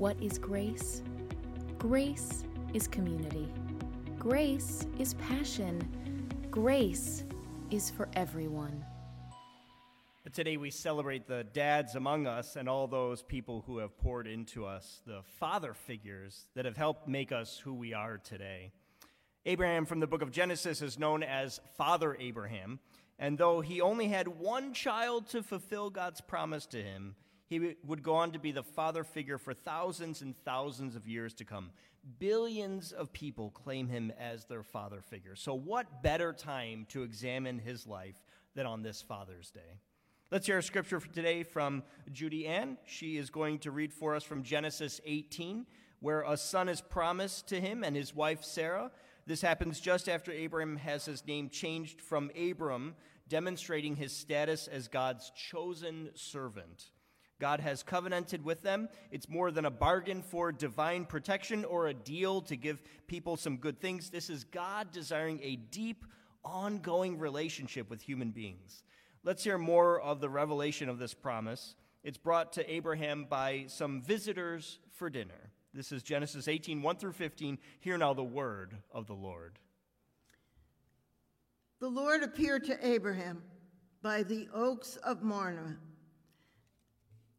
What is grace? Grace is community. Grace is passion. Grace is for everyone. Today we celebrate the dads among us and all those people who have poured into us, the father figures that have helped make us who we are today. Abraham from the book of Genesis is known as Father Abraham, and though he only had one child to fulfill God's promise to him, he would go on to be the father figure for thousands and thousands of years to come. Billions of people claim him as their father figure. So, what better time to examine his life than on this Father's Day? Let's hear a scripture for today from Judy Ann. She is going to read for us from Genesis 18, where a son is promised to him and his wife Sarah. This happens just after Abraham has his name changed from Abram, demonstrating his status as God's chosen servant. God has covenanted with them. It's more than a bargain for divine protection or a deal to give people some good things. This is God desiring a deep, ongoing relationship with human beings. Let's hear more of the revelation of this promise. It's brought to Abraham by some visitors for dinner. This is Genesis 18, 1 through 15. Hear now the word of the Lord. The Lord appeared to Abraham by the oaks of Mamre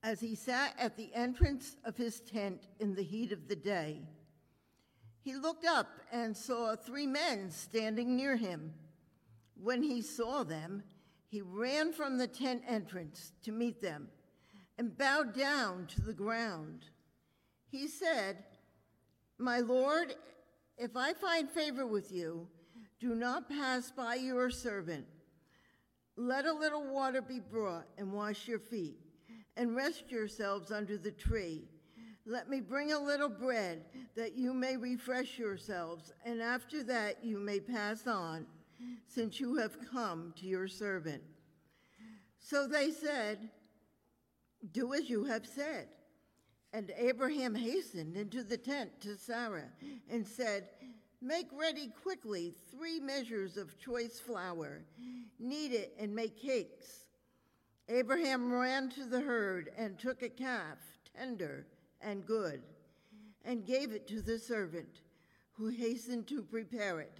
as he sat at the entrance of his tent in the heat of the day. He looked up and saw three men standing near him. When he saw them, he ran from the tent entrance to meet them and bowed down to the ground. He said, My Lord, if I find favor with you, do not pass by your servant. Let a little water be brought and wash your feet, and rest yourselves under the tree. Let me bring a little bread that you may refresh yourselves, and after that you may pass on since you have come to your servant. So they said, Do as you have said. And Abraham hastened into the tent to Sarah and said, Make ready quickly three measures of choice flour, knead it, and make cakes. Abraham ran to the herd and took a calf, tender and good, and gave it to the servant, who hastened to prepare it.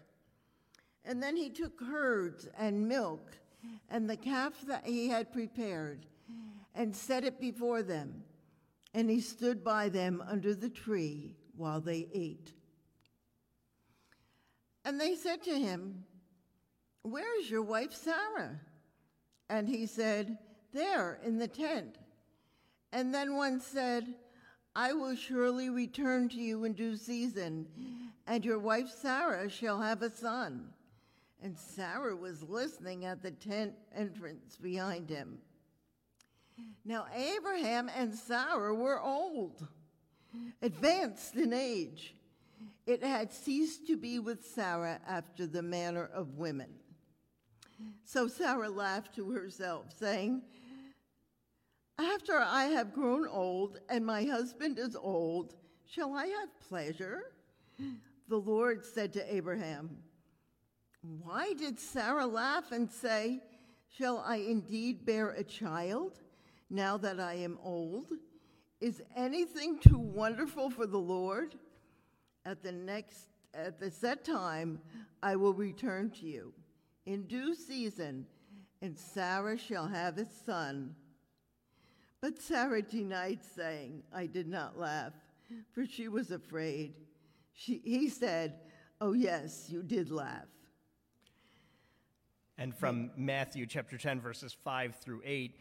And then he took curds and milk and the calf that he had prepared and set it before them. And he stood by them under the tree while they ate. And they said to him, Where is your wife Sarah? And he said, There in the tent. And then one said, I will surely return to you in due season, and your wife Sarah shall have a son. And Sarah was listening at the tent entrance behind him. Now, Abraham and Sarah were old, advanced in age. It had ceased to be with Sarah after the manner of women. So Sarah laughed to herself, saying, After I have grown old and my husband is old, shall I have pleasure? The Lord said to Abraham, why did Sarah laugh and say, Shall I indeed bear a child now that I am old? Is anything too wonderful for the Lord? At the next at the set time I will return to you in due season, and Sarah shall have a son. But Sarah denied, saying, I did not laugh, for she was afraid. She, he said, Oh, yes, you did laugh. And from Matthew chapter 10, verses 5 through 8,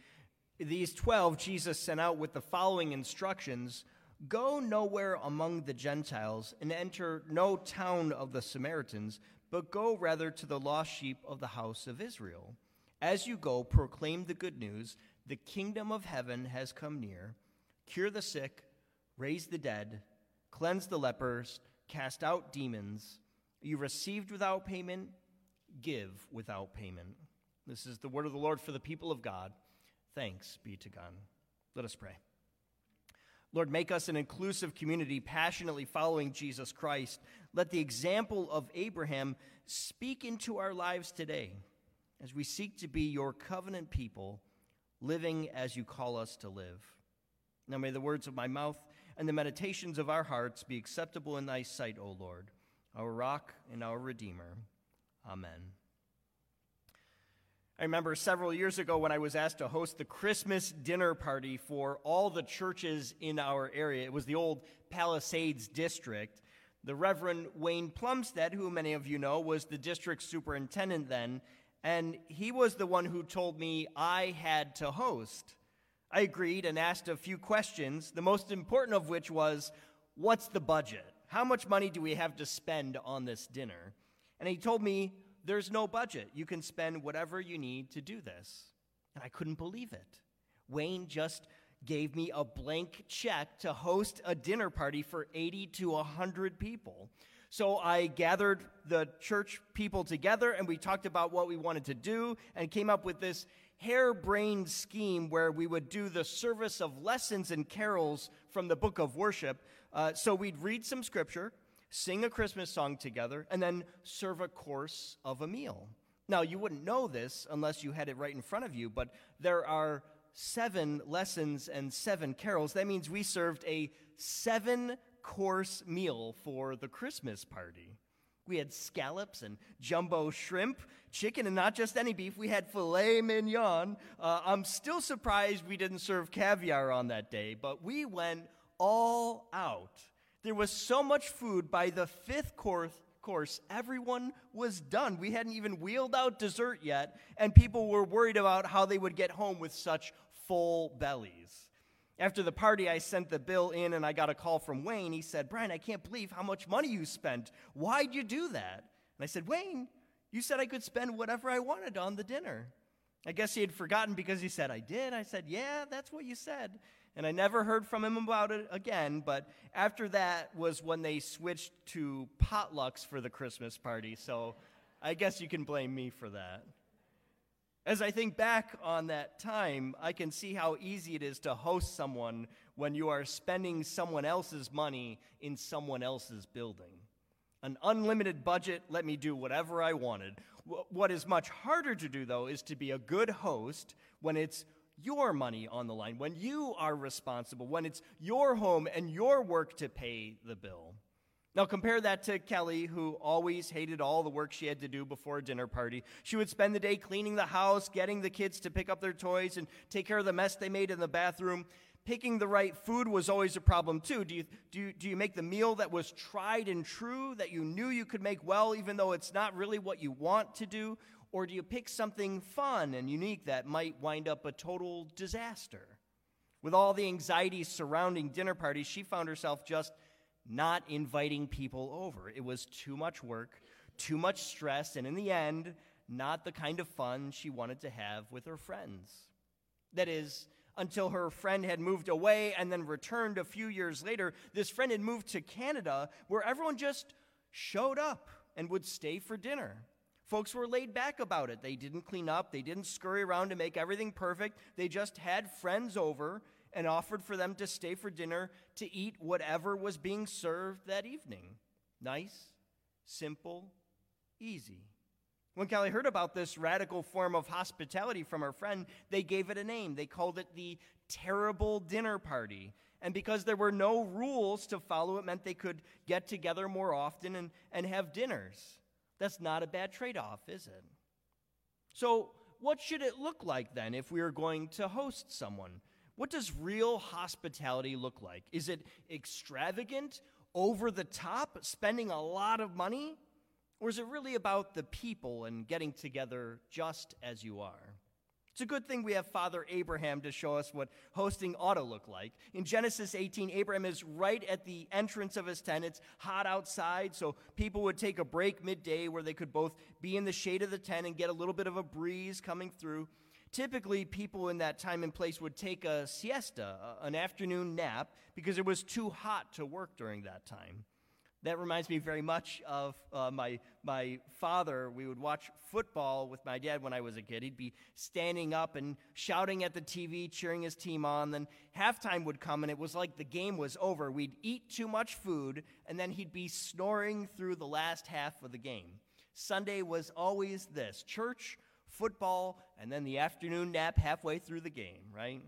these 12 Jesus sent out with the following instructions Go nowhere among the Gentiles and enter no town of the Samaritans, but go rather to the lost sheep of the house of Israel. As you go, proclaim the good news the kingdom of heaven has come near. Cure the sick, raise the dead, cleanse the lepers, cast out demons. You received without payment give without payment. This is the word of the Lord for the people of God. Thanks be to God. Let us pray. Lord, make us an inclusive community passionately following Jesus Christ. Let the example of Abraham speak into our lives today as we seek to be your covenant people, living as you call us to live. Now may the words of my mouth and the meditations of our hearts be acceptable in thy sight, O Lord, our rock and our redeemer. Amen. I remember several years ago when I was asked to host the Christmas dinner party for all the churches in our area. It was the old Palisades district. The Reverend Wayne Plumstead, who many of you know, was the district superintendent then, and he was the one who told me I had to host. I agreed and asked a few questions, the most important of which was, What's the budget? How much money do we have to spend on this dinner? And he told me, There's no budget. You can spend whatever you need to do this. And I couldn't believe it. Wayne just gave me a blank check to host a dinner party for 80 to 100 people. So I gathered the church people together and we talked about what we wanted to do and came up with this harebrained scheme where we would do the service of lessons and carols from the book of worship. Uh, so we'd read some scripture, sing a Christmas song together, and then serve a course of a meal. Now, you wouldn't know this unless you had it right in front of you, but there are seven lessons and seven carols. That means we served a seven course meal for the Christmas party. We had scallops and jumbo shrimp, chicken, and not just any beef. We had filet mignon. Uh, I'm still surprised we didn't serve caviar on that day, but we went all out. There was so much food by the fifth course, course, everyone was done. We hadn't even wheeled out dessert yet, and people were worried about how they would get home with such full bellies. After the party, I sent the bill in and I got a call from Wayne. He said, Brian, I can't believe how much money you spent. Why'd you do that? And I said, Wayne, you said I could spend whatever I wanted on the dinner. I guess he had forgotten because he said, I did. I said, Yeah, that's what you said. And I never heard from him about it again. But after that was when they switched to potlucks for the Christmas party. So I guess you can blame me for that. As I think back on that time, I can see how easy it is to host someone when you are spending someone else's money in someone else's building. An unlimited budget let me do whatever I wanted. What is much harder to do, though, is to be a good host when it's your money on the line, when you are responsible, when it's your home and your work to pay the bill. Now, compare that to Kelly, who always hated all the work she had to do before a dinner party. She would spend the day cleaning the house, getting the kids to pick up their toys, and take care of the mess they made in the bathroom. Picking the right food was always a problem, too. Do you, do, you, do you make the meal that was tried and true, that you knew you could make well, even though it's not really what you want to do? Or do you pick something fun and unique that might wind up a total disaster? With all the anxieties surrounding dinner parties, she found herself just not inviting people over. It was too much work, too much stress, and in the end, not the kind of fun she wanted to have with her friends. That is, until her friend had moved away and then returned a few years later. This friend had moved to Canada where everyone just showed up and would stay for dinner. Folks were laid back about it. They didn't clean up, they didn't scurry around to make everything perfect. They just had friends over and offered for them to stay for dinner to eat whatever was being served that evening. Nice, simple, easy. When Kelly heard about this radical form of hospitality from her friend, they gave it a name. They called it the terrible dinner party. And because there were no rules to follow, it meant they could get together more often and, and have dinners. That's not a bad trade off, is it? So, what should it look like then if we are going to host someone? What does real hospitality look like? Is it extravagant, over the top, spending a lot of money? Or is it really about the people and getting together just as you are? It's a good thing we have Father Abraham to show us what hosting ought to look like. In Genesis 18, Abraham is right at the entrance of his tent. It's hot outside, so people would take a break midday where they could both be in the shade of the tent and get a little bit of a breeze coming through. Typically, people in that time and place would take a siesta, an afternoon nap, because it was too hot to work during that time. That reminds me very much of uh, my, my father. We would watch football with my dad when I was a kid. He'd be standing up and shouting at the TV, cheering his team on. Then halftime would come, and it was like the game was over. We'd eat too much food, and then he'd be snoring through the last half of the game. Sunday was always this church football, and then the afternoon nap halfway through the game, right?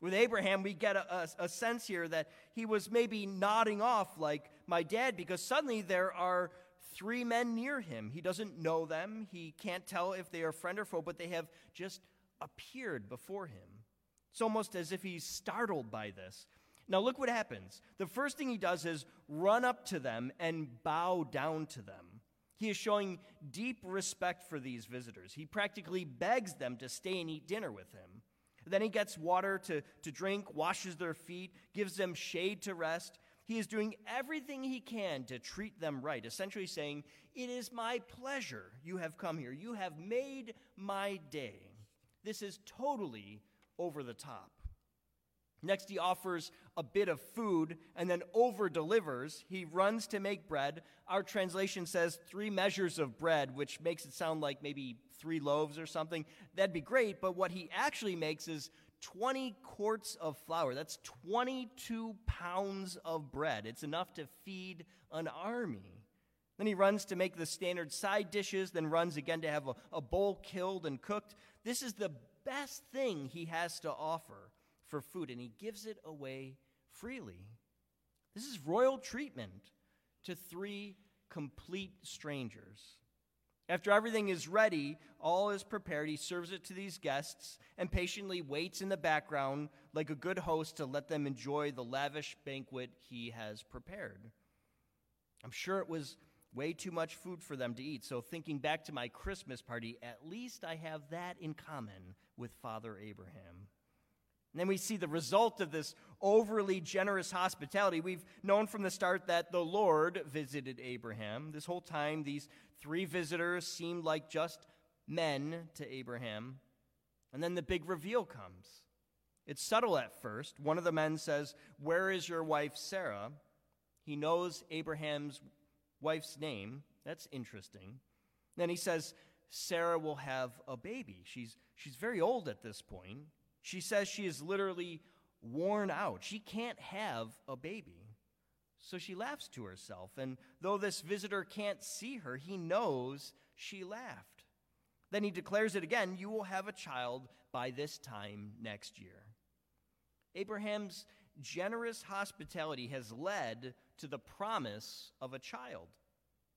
With Abraham, we get a, a, a, sense here that he was maybe nodding off like my dad because suddenly there are three men near him. He doesn't know them. He can't tell if they are friend or foe, but they have just appeared before him. It's almost as if he's startled by this. Now, look what happens. The first thing he does is run up to them and bow down to them. He is showing deep respect for these visitors. He practically begs them to stay and eat dinner with him. Then he gets water to, to drink, washes their feet, gives them shade to rest. He is doing everything he can to treat them right, essentially saying, It is my pleasure you have come here. You have made my day. This is totally over the top. Next, he offers a bit of food and then over delivers. He runs to make bread. Our translation says three measures of bread, which makes it sound like maybe three loaves or something. That'd be great, but what he actually makes is 20 quarts of flour. That's 22 pounds of bread. It's enough to feed an army. Then he runs to make the standard side dishes, then runs again to have a, a bowl killed and cooked. This is the best thing he has to offer for food, and he gives it away freely. This is royal treatment to three complete strangers. After everything is ready, all is prepared, he serves it to these guests and patiently waits in the background like a good host to let them enjoy the lavish banquet he has prepared. I'm sure it was way too much food for them to eat, so thinking back to my Christmas party, at least I have that in common with Father Abraham. And then we see the result of this overly generous hospitality. We've known from the start that the Lord visited Abraham. This whole time, these three visitors seemed like just men to Abraham. And then the big reveal comes. It's subtle at first. One of the men says, Where is your wife Sarah? He knows Abraham's wife's name. That's interesting. Then he says, Sarah will have a baby. She's, she's very old at this point. She says she is literally worn out. She can't have a baby. So she laughs to herself. And though this visitor can't see her, he knows she laughed. Then he declares it again You will have a child by this time next year. Abraham's generous hospitality has led to the promise of a child.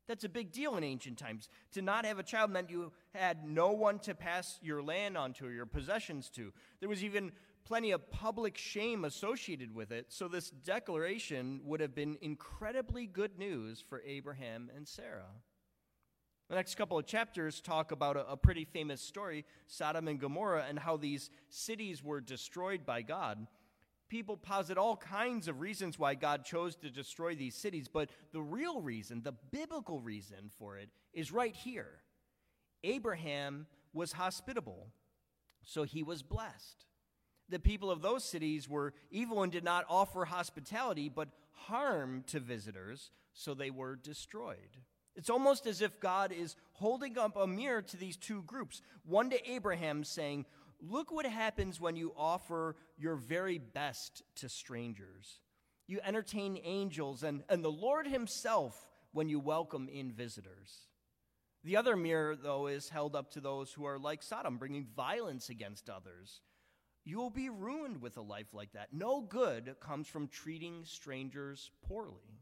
That's a big deal in ancient times. To not have a child meant you had no one to pass your land onto or your possessions to. There was even plenty of public shame associated with it, so this declaration would have been incredibly good news for Abraham and Sarah. The next couple of chapters talk about a, a, pretty famous story, Sodom and Gomorrah, and how these cities were destroyed by God people posit all kinds of reasons why God chose to destroy these cities, but the real reason, the biblical reason for it, is right here. Abraham was hospitable, so he was blessed. The people of those cities were evil and did not offer hospitality, but harm to visitors, so they were destroyed. It's almost as if God is holding up a mirror to these two groups one to Abraham, saying, Look what happens when you offer your very best to strangers. You entertain angels and, and the Lord Himself when you welcome in visitors. The other mirror, though, is held up to those who are like Sodom, bringing violence against others. You will be ruined with a life like that. No good comes from treating strangers poorly.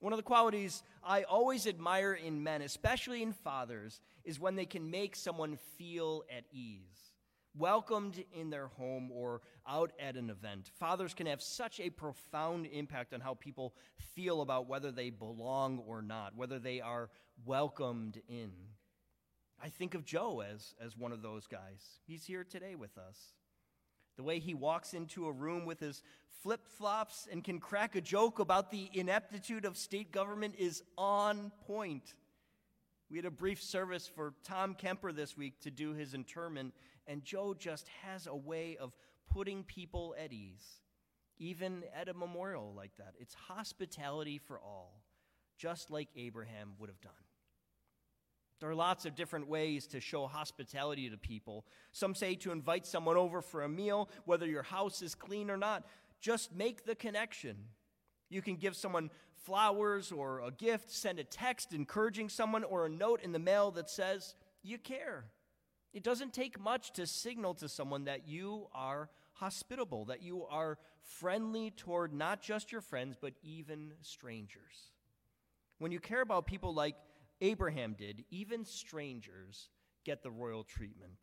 One of the qualities I always admire in men, especially in fathers, is when they can make someone feel at ease, welcomed in their home or out at an event. Fathers can have such a profound impact on how people feel about whether they belong or not, whether they are welcomed in. I think of Joe as, as one of those guys. He's here today with us. The way he walks into a room with his flip flops and can crack a joke about the ineptitude of state government is on point. We had a brief service for Tom Kemper this week to do his interment, and Joe just has a way of putting people at ease, even at a memorial like that. It's hospitality for all, just like Abraham would have done. There are lots of different ways to show hospitality to people. Some say to invite someone over for a meal, whether your house is clean or not. Just make the connection. You can give someone flowers or a gift, send a text encouraging someone, or a note in the mail that says, You care. It doesn't take much to signal to someone that you are hospitable, that you are friendly toward not just your friends, but even strangers. When you care about people like Abraham did, even strangers get the royal treatment.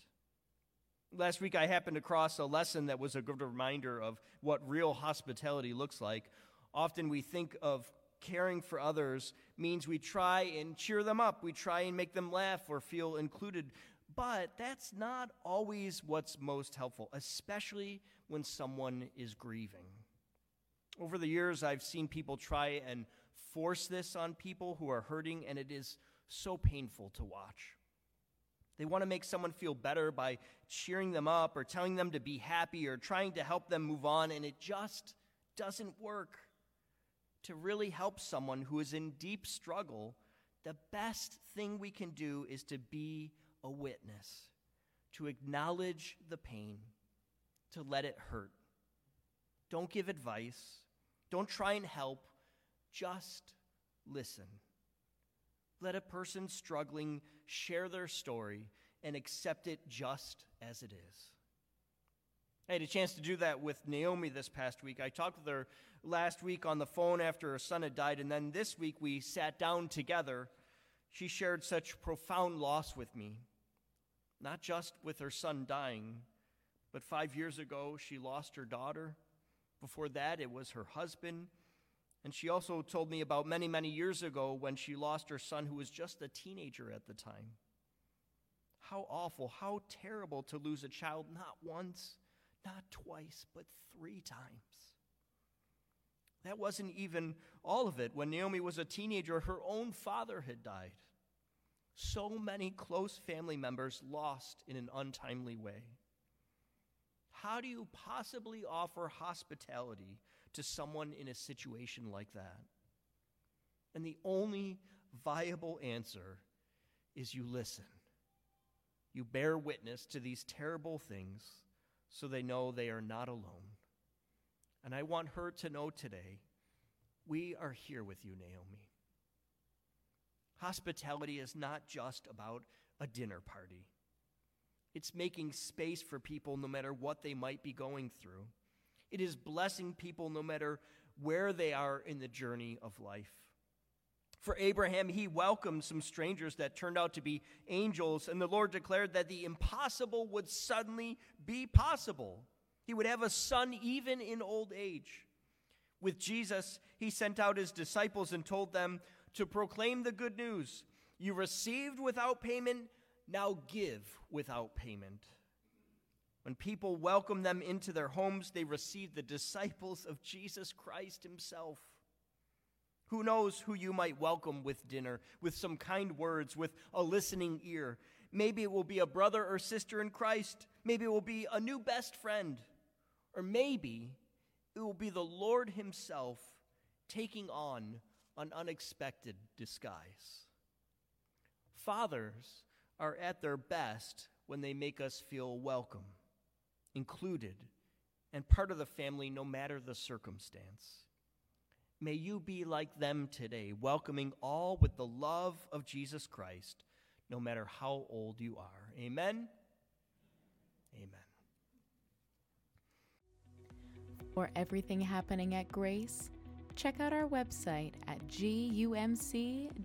Last week, I happened across a lesson that was a good reminder of what real hospitality looks like. Often we think of caring for others means we try and cheer them up, we try and make them laugh or feel included. But that's not always what's most helpful, especially when someone is grieving. Over the years, I've seen people try and force this on people who are hurting, and it is so painful to watch. They want to make someone feel better by cheering them up or telling them to be happy or trying to help them move on, and it just doesn't work. To really help someone who is in deep struggle, the best thing we can do is to be a witness, to acknowledge the pain, to let it hurt. Don't give advice, don't try and help, just listen. Let a person struggling share their story and accept it just as it is. I had a chance to do that with Naomi this past week. I talked with her last week on the phone after her son had died, and then this week we sat down together. She shared such profound loss with me, not just with her son dying, but five years ago she lost her daughter. Before that, it was her husband. And she also told me about many, many years ago when she lost her son, who was just a teenager at the time. How awful, how terrible to lose a child not once, not twice, but three times. That wasn't even all of it. When Naomi was a teenager, her own father had died. So many close family members lost in an untimely way. How do you possibly offer hospitality to someone in a situation like that? And the only viable answer is you listen. You bear witness to these terrible things so they know they are not alone. And I want her to know today we are here with you, Naomi. Hospitality is not just about a dinner party. It's making space for people no matter what they might be going through. It is blessing people no matter where they are in the journey of life. For Abraham, he welcomed some strangers that turned out to be angels, and the Lord declared that the impossible would suddenly be possible. He would have a son even in old age. With Jesus, he sent out his disciples and told them to proclaim the good news. You received without payment, now give without payment. When people welcome them into their homes, they receive the disciples of Jesus Christ himself. Who knows who you might welcome with dinner, with some kind words, with a listening ear? Maybe it will be a brother or sister in Christ. Maybe it will be a new best friend. Or maybe it will be the Lord Himself taking on an unexpected disguise. Fathers are at their best when they make us feel welcome included, and part of the family no matter the circumstance. May you be like them today, welcoming all with the love of Jesus Christ, no matter how old you are. Amen. Amen. For everything happening at Grace, check out our website at gumc.org.